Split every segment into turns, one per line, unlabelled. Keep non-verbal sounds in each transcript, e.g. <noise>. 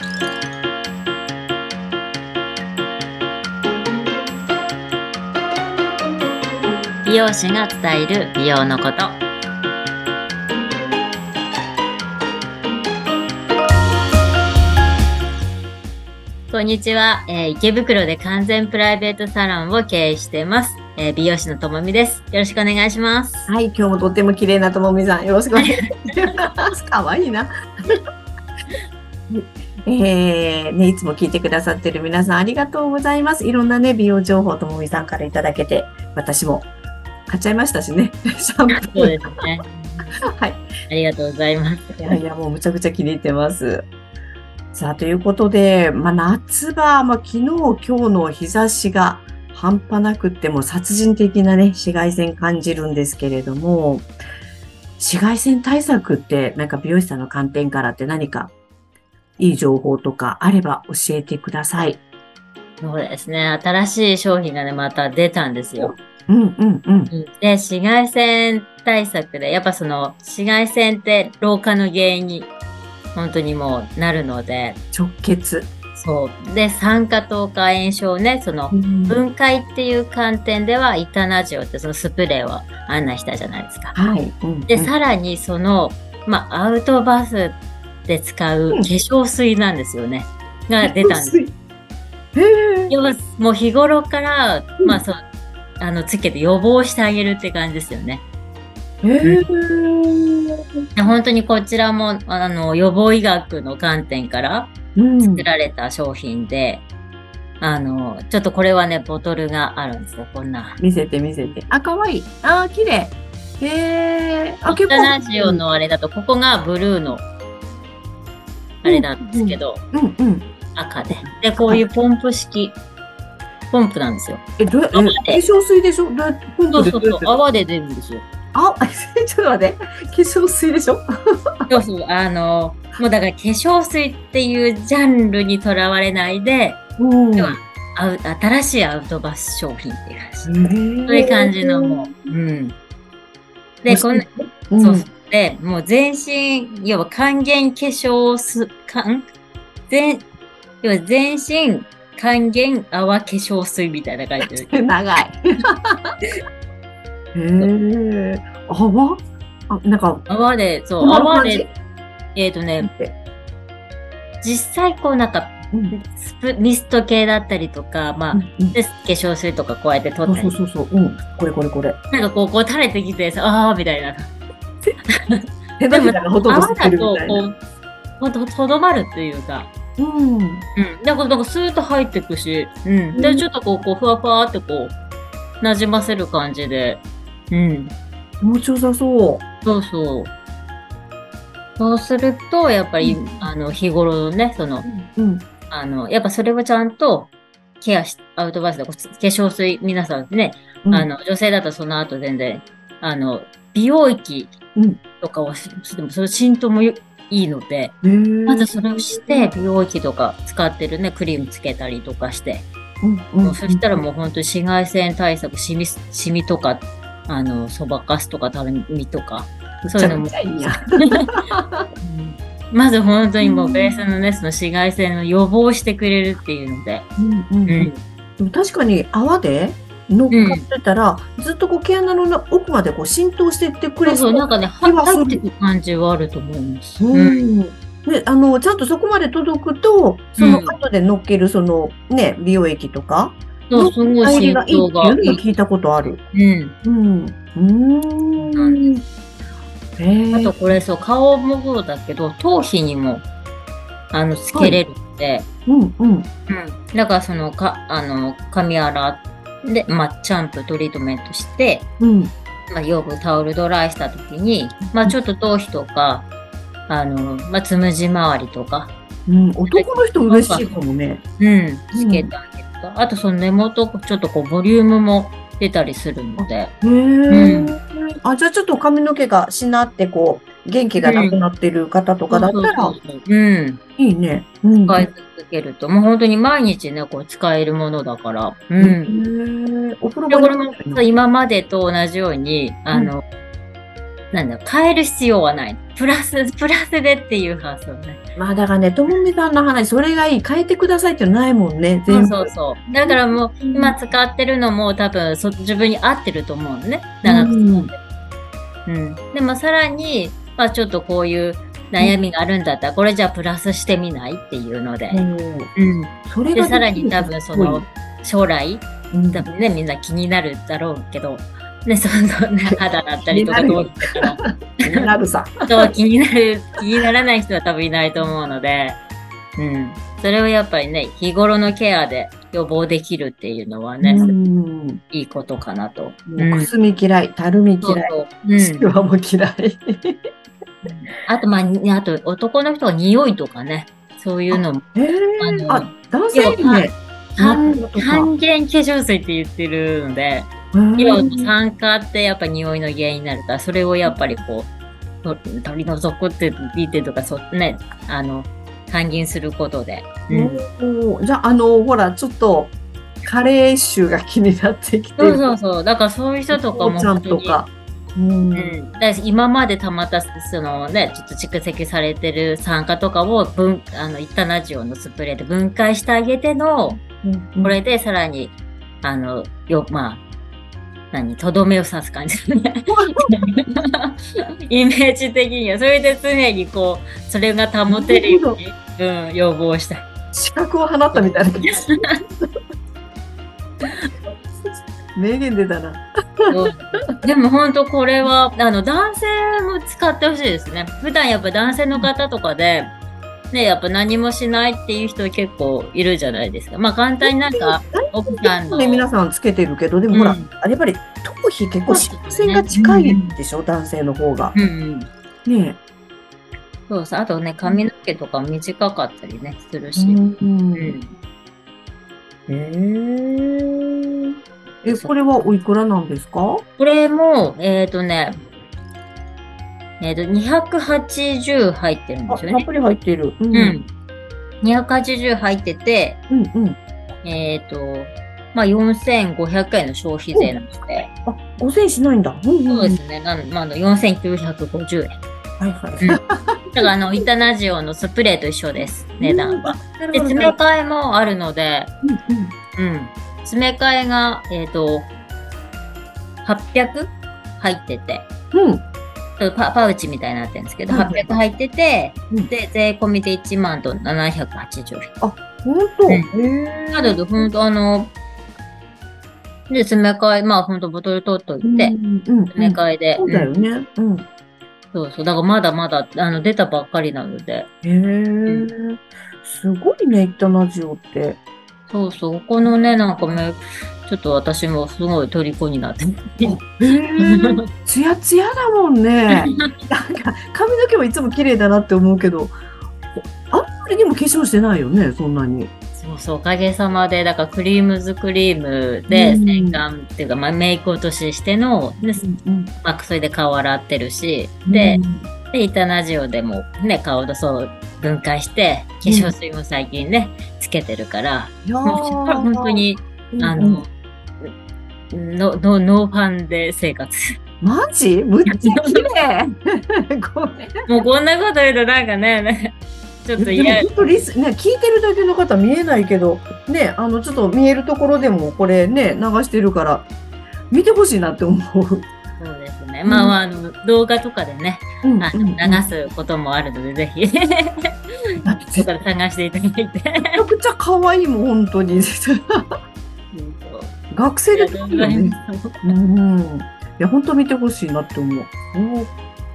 美容師が伝える美容のこと。こんにちは、えー池袋で完全プライベートサロンを経営しています。えー美容師のともみです。よろしくお願いします。
はい、今日もとっても綺麗なともみさん、よろしくお願いします。かわいいな。えー、ね、いつも聞いてくださってる皆さんありがとうございます。いろんなね、美容情報ともみさんからいただけて、私も買っちゃいましたしね。<laughs> シャンプー。
そうですね。<laughs>
はい。
ありがとうございます。
いやいや、もうむちゃくちゃ気に入ってます。さあ、ということで、まあ、夏場、まあ、昨日、今日の日差しが半端なくっても殺人的なね、紫外線感じるんですけれども、紫外線対策って、なんか美容師さんの観点からって何かいい情報とかあれば教えてください。
そうですね。新しい商品がね、また出たんですよ。
うんうんうん。
うんで、紫外線対策で、やっぱその紫外線って老化の原因に本当にもうなるので、
直結。
そう。で、酸化糖化炎症ね、その
うん
分解っていう観点では、イタナジオってそのスプレーを案内したじゃないですか。
はい。うん
で、
うん
さらにその、まあ、アウトバスで使う化粧水なんですよね。が出たんです。要はもう日頃から、まあそう、あの、つけて予防してあげるって感じですよね。
へえ。
で本当にこちらも、あの、予防医学の観点から
うん
作られた商品で、あの、ちょっとこれはね、ボトルがあるんですよ、こんな。
見せて見せて。あ、かわいい。あ、綺麗。へえ。あ、
イタナジオ。のあれだと、ここがブルーの、あれなんですけど、
うんうん。
赤で。で、こういうポンプ式、ポンプなんですよ。
え、どうやえ、化
泡で
粧水でしょ？どうやポン
そうそうそう
プでどう
泡で出るんですよ。
あ、ちょっと待って。化粧水でしょ？
そうそう、あの、もうだから化粧水っていうジャンルにとらわれないで、
うん
ではアウ新しいアウトバス商品っていう感じ。
そう
いう感じのもう、うん。で、こんな、
うん、
そうそう。で、もう全身、要は還元化粧水、かん？全、要は全身還元泡化粧水みたいな感じで。
長い。<laughs> へえ。泡？あ、なんか、
泡で、そう、泡で、えっ、とね、実際こうなんか、
うん
スプミスト系だったりとか、まあ、
うん
で、化粧水とかこうやって取ったり
そうそうそうそう。うん。これこれこれ。
なんかこう、こう垂れてきてさ、あーみたいな。
手のひらがほとんど
泡だと、
吸ってる
と、とどまるっていうか、
うん。
うん。だから、なんかスーッと入っていくし、うん。で、
うん
ちょっとこう、こう、ふわふわってこう、馴染ませる感じで、うん。
気持ちよさそう。
そうそう。そうすると、やっぱり、
うん
あの、日頃のね、その、
うん。
あの、やっぱそれをちゃんと、ケアし、アウトバースで、化粧水、皆さんね、
うん
あ、の、女性だとその後全然、あの、美容液
うん。
とかをししても、それ浸透もいいので、まずそれをして、美容液とか使ってるね、クリームつけたりとかして、そしたらもう本当に紫外線対策、シミ、シミとか、あの、そばかすとかたるみとか、そういうのも。<laughs> まず本当にもうベースのね、その紫外線の予防してくれるっていうので、
うんうん。
うん。
でも確かに泡で乗っかってたら、ずっとこう毛穴の奥までこう浸透してってくれ
そうそう、なんかね、入ってく感じはあると思います。
う
うん。
ん。で、あの、ちゃんとそこまで届くと、その後で乗っける、その、ね、美容液とか、
そう、すごい
入り
浸
がいいって
いい。
いうのを聞いたことある。
うん。
うん。うーん。
あとこれそう、顔もそうだけど、頭皮にも、あの、つけれるので、
うん、うん。
うん。だからその、か、あの、髪洗って、まあ、シャンプートリートメントして、
うん。
まあ、よくタオルドライした時に、まあ、ちょっと頭皮とか、あの、まあ、つむじ周りとか、
うん。男の人嬉しいかもね。
うん、つけてあげると。あと、その根元、ちょっとこう、ボリュームも出たりするので、
へえ。あ、じゃあちょっと髪の毛がしなってこう、元気がなくなってる方とかだったら
そう、ん。
いいね。うん。
使い続けると、もう本当に毎日ね、こう使えるものだから。う
へ
ん。
え。お風呂
で、
場
今までと同じように、あの、なんだ変える必要はない。プラス、<laughs> プラスでっていう発想ね。
まあだからね、ともみさんの話、それがいい、変えてくださいってないもんね、
そう。そうそう。だからもう、今使ってるのも多分そ自分に合ってると思うのね。長く使ってる。うん。でもさらに、まあちょっとこういう悩みがあるんだったら、これじゃあプラスしてみないっていうので。
それが
さらに多分その、将来、
うん
多分ね、みんな気になるだろうけど、ね、その、ね、<laughs> 肌だったりとか
気にな
どうだから、
気になるさ。
そう気になる、気にならない人は多分いないと思うので、うん。それをやっぱりね、日頃のケアで予防できるっていうのはね、
うん
いいことかなと。
くすみ嫌い、たるみ嫌い、
そうそう。うん
シワも嫌い。<laughs>
あと、まあ、にあと、男の人は匂いとかね、そういうのも、
え
あ
ー、
の
あ、男性にね、
化粧水って言ってるので、
うん
要は酸化ってやっぱ匂いの原因になるから、それをやっぱりこう、と取り除くって言ってとか、そね、あの、還元することで。うん
じゃあ、あの、ほら、ちょっと、カレー臭が気になってきて
そう
る。
そうそう。だからそういう人とかも
おちゃん。とか。うん
うん、だから今までたまった、そのね、ちょっと蓄積されてる酸化とかを分、あの、イタナジオのスプレーで分解してあげての、これでさらに、あの、よ、まあ、何、とどめを刺す感じだね。<laughs> イメージ的には。それで常にこう、それが保てるように、うん、要望したい。<laughs>
資格を放ったみたいな感じ。<laughs> 名言出たな。<laughs>
でも本当これは、あの、男性も使ってほしいですね。普段やっぱ男性の方とかで、ね、やっぱ何もしないっていう人結構いるじゃないですか。まあ簡単になんか、奥さんの。
ね、皆さんつけてるけど、でもほら、
うん
やっぱり頭皮結構紫外線が近いでしょ、男性の方が。
うんうん。
ね
そうそう。あとね、髪の毛とか短かったりね、する
え。
し。
うん
うん。
へーえ、これはおいくらなんですか？
これも、えっ、とね、えっ、と、280入ってるんですよね。
あたっぷり入っている。う
う。ん。280入ってて、
うんうん。
えっ、と、まあ、4500円の消費税なので、
あ、5000円しないんだ。うんうん
そうですね。なんまあ、あの4950円。
はいはい。
うんだから、あの、イタナジオのスプレーと一緒です、値段は。で、詰め替えもあるので、
うんうん
うん。詰め替えが、えっ、と、800入ってて、
うん。
パパウチみたいになってるんですけど、
はいはい
800入ってて、
うん
で、税込みで1万と780円。
ほんと
うん
へえ。
なので、ほんとあの、で、詰め替え、まあほんとボトル取っといて、
うんうん
詰め替えで。
そうだよ
うん
ね。うん。
そうそう。だからまだまだ、あの、出たばっかりなので。
へえ。すごいね、イタナジオって。
そうそう。ここのね、なんかめ、ちょっと私もすごい虜になってます。
へえ。ツヤツヤだもんね。なんか髪の毛もいつも綺麗だなって思うけど、あんまりにも化粧してないよね、そんなに。
そうそう、おかげさまで、だからクリームズクリームで
うん
洗顔っていうか、まあメイク落とししての、で
うん
まあそれで顔洗ってるし、で、で、イタナジオでもね、顔のそう分解して、化粧水も最近ね、つけてるから、本当に、あの、の、の、ノーファンで生活。
マジ？むっちゃ綺麗。<laughs>
もうこんなこと言うとなんかね、ねちょっと
で
嫌
も本当リス、ね、聞いてるだけの方見えないけど、ね、あの、ちょっと見えるところでもこれね、流してるから、見てほしいなって思う。
ね。まあまあ、あの、動画とかでね、
うん
あの流すこともあるので、ぜひ、<laughs> そこから探していただいて。
めちゃくちゃ可愛いもん、本当に。学生で撮るよね。うん。いや、本当見てほしいなって思う。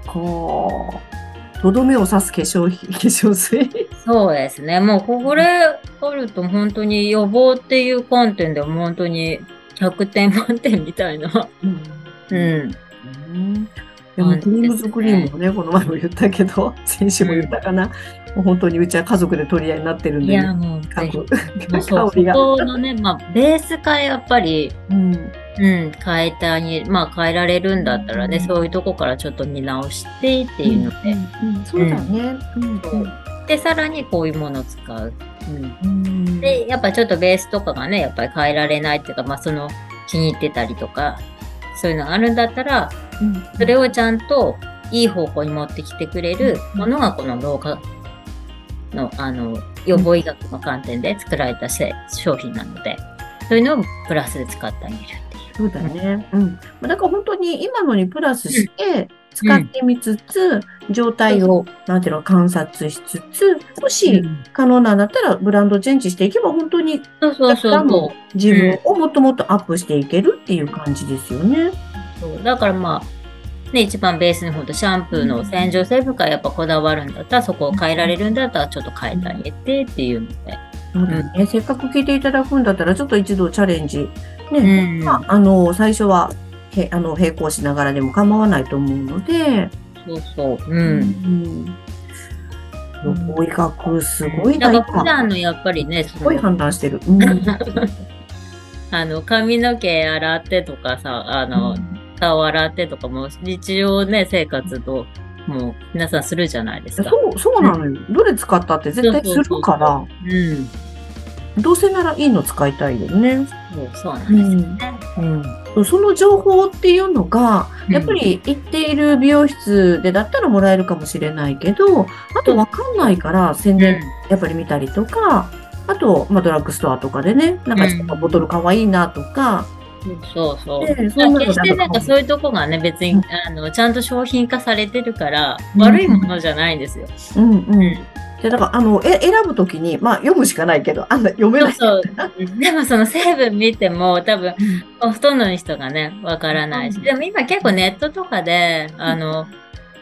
そうか。とどめを刺す化粧品、<laughs> 化粧水。
そうですね。もう、これあると本当に予防っていう観点でも本当に100点満点みたいな。
うん。
うん。
でもクリームズクリームもね、この前も言ったけど、先週も言ったかな。もう本当にうちは家族で取り合いになってるんで、
いや、もう、ぜひ。
各
もうそう、そ
香りが。
このね、まあ、ベースからやっぱり、
うん。
うん、変えてあげる、まあ、変えられるんだったらね、
うん
そういうとこからちょっと見直してっていうので、
うんうんそうだね。うん
で、さらにこういうものを使う。うん
うん
で、やっぱちょっとベースとかがね、やっぱり変えられないっていうか、まあその気に入ってたりとか、そういうのがあるんだったら、
うん
それをちゃんと、いい方向に持ってきてくれるものがこの老化の、あの、予防医学の観点で作られたせ商品なので、そういうのをプラスで使ってあげるっていう。
そうだね。うん。だから本当に今のにプラスして使ってみつつ、状態を、なんていうの、観察しつつ、もし可能なんだったらブランドチェンジしていけば本当に
そうそうそうそ
からも自分をもっともっとアップしていけるっていう感じですよね。
うそう。だからまあ、ね、一番ベースにほんとシャンプーの洗浄成分からやっぱこだわるんだったら、そこを変えられるんだったらちょっと変えてあげてっていうので。
そうだね。せっかく聞いていただくんだったら、ちょっと一度チャレンジ。
う
ね。
ん。
まあ、あの、最初は、へあの、並行しながらでも構わないと思うので、
そうそう。う。
うんん。予防医学、すごいな、
だから普
今。
段のやっぱりね、そ
すごい
の、
判断してる。うん。<laughs>
あの、髪の毛洗ってとかさ、あの、顔洗ってとかも、日常ね、生活と、もう皆さんするじゃないですか。
そう、そうなのよ。どれ使ったって絶対するから、
うん。
どうせならいいの使いたいよね。
そうそうなんですよね。うん。
その情報っていうのが、やっぱり行っている美容室でだったらもらえるかもしれないけど、あとわかんないから宣伝やっぱり見たりとか、あと、まあ、ドラッグストアとかでね、なんかちょっとボトルかわいいなとか、
そうそう。
でそんなの
決してなんかそういうとこがね、別に、あの、ちゃんと商品化されてるから、悪いものじゃないんですよ。
うんうん。
うん
で、だから、あの、え選ぶときに、まあ、読むしかないけど、あんな読めない。
そうそう。<laughs> でもその成分見ても多分、ほとんどの人がね、わからないし。でも今結構ネットとかで、あの、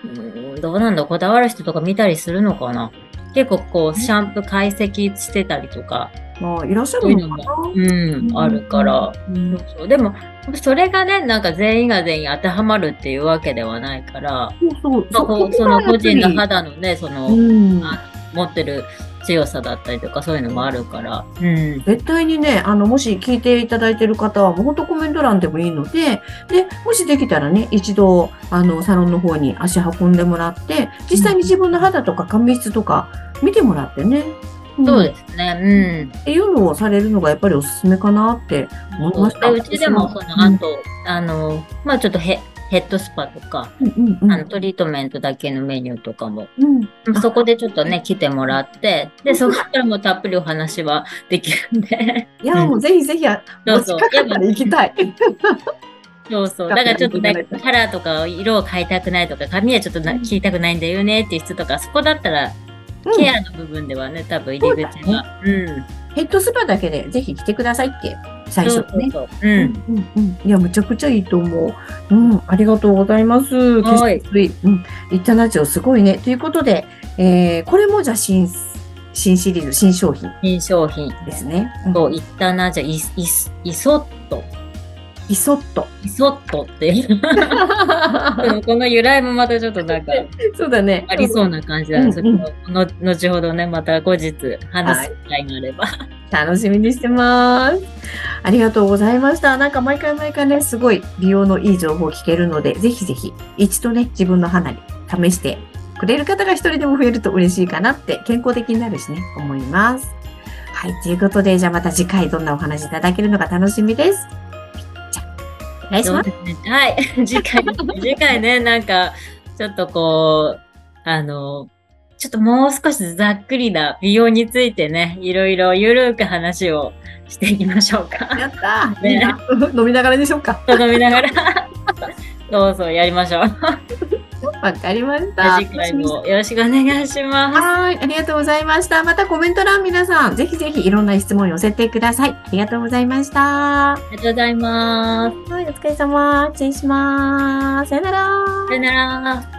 うんどうなんだ、こだわる人とか見たりするのかな結構こう、シャンプー解析してたりとか、
まあ、いらっしゃるのか
も、
な？
うん、あるから。
うん
そうそうでも、それがね、なんか全員が全員当てはまるっていうわけではないから、
そうそう。
その個人の肌のね、その、
うん。
持ってる強さだったりとか、そういうのもあるから。うん。
絶対にね、あの、もし聞いていただいている方は、もう本当コメント欄でもいいので、で、もしできたらね、一度、あの、サロンの方に足運んでもらって、実際に自分の肌とか髪質とか見てもらってね。ん
そうですね。
っていうのをされるのがやっぱりおすすめかなって
うん。
思いました。
でうちでも、その、あと、あの、まあちょっとヘヘッドスパとか、
うんうんうん
あのトリートメントだけのメニューとかも、
うん
そこでちょっとね、来てもらって、で、そこからもたっぷりお話はできるんで。
いや、もうぜひぜひ、あ
そうそう
持ちかかったら行きたい。
そうそう。だからちょっとね、カラーとか色を変えたくないとか、髪はちょっとな切りたくないんだよねっていう人とか、そこだったら、
うん
ケアの部分ではね、多分入り口が。うん。
ヘッドスパだけでぜひ来てくださいって、最初ね。
そうそうそう。うん。
うんうん。いや、むちゃくちゃいいと思う。うん、ありがとうございます。
はい。
うん。イッタナチオすごいね。ということで、えー、これもじゃあ新、新シリーズ、新商品
新商品。
ですね。うん
そう、いったな、じゃあ、い、い、イソット。
イソット。
イソットって <laughs> この由来もまたちょっとなんか、
そうだね。
ありそうな感じなんですけ
うん
ど、の後ほどね、また後日話す機会があれば。
楽しみにしてます。ありがとうございました。なんか毎回毎回ね、すごい美容のいい情報を聞けるので、ぜひぜひ一度ね、自分の肌に試してくれる方が一人でも増えると嬉しいかなって、健康的になるしね、思います。はい、ということで、じゃあまた次回どんなお話いただけるのか楽しみです。じゃあ、お願いします。
そう？ですね。はい。<laughs> 次回、次回ね、なんか、ちょっとこう、あの、ちょっともう少しざっくりな美容についてね、いろいろゆるく話をしていきましょうか。
やったー、
ね
飲みながらでしょうか。
と飲みながら。<laughs> そうそう、やりましょう。
わかりました。
次回もよろしくお願いします。
はい、ありがとうございました。またコメント欄皆さん、ぜひぜひいろんな質問寄せてください。ありがとうございました。
ありがとうございます。
はい、お疲れ様。失礼します。さよなら。
さよなら。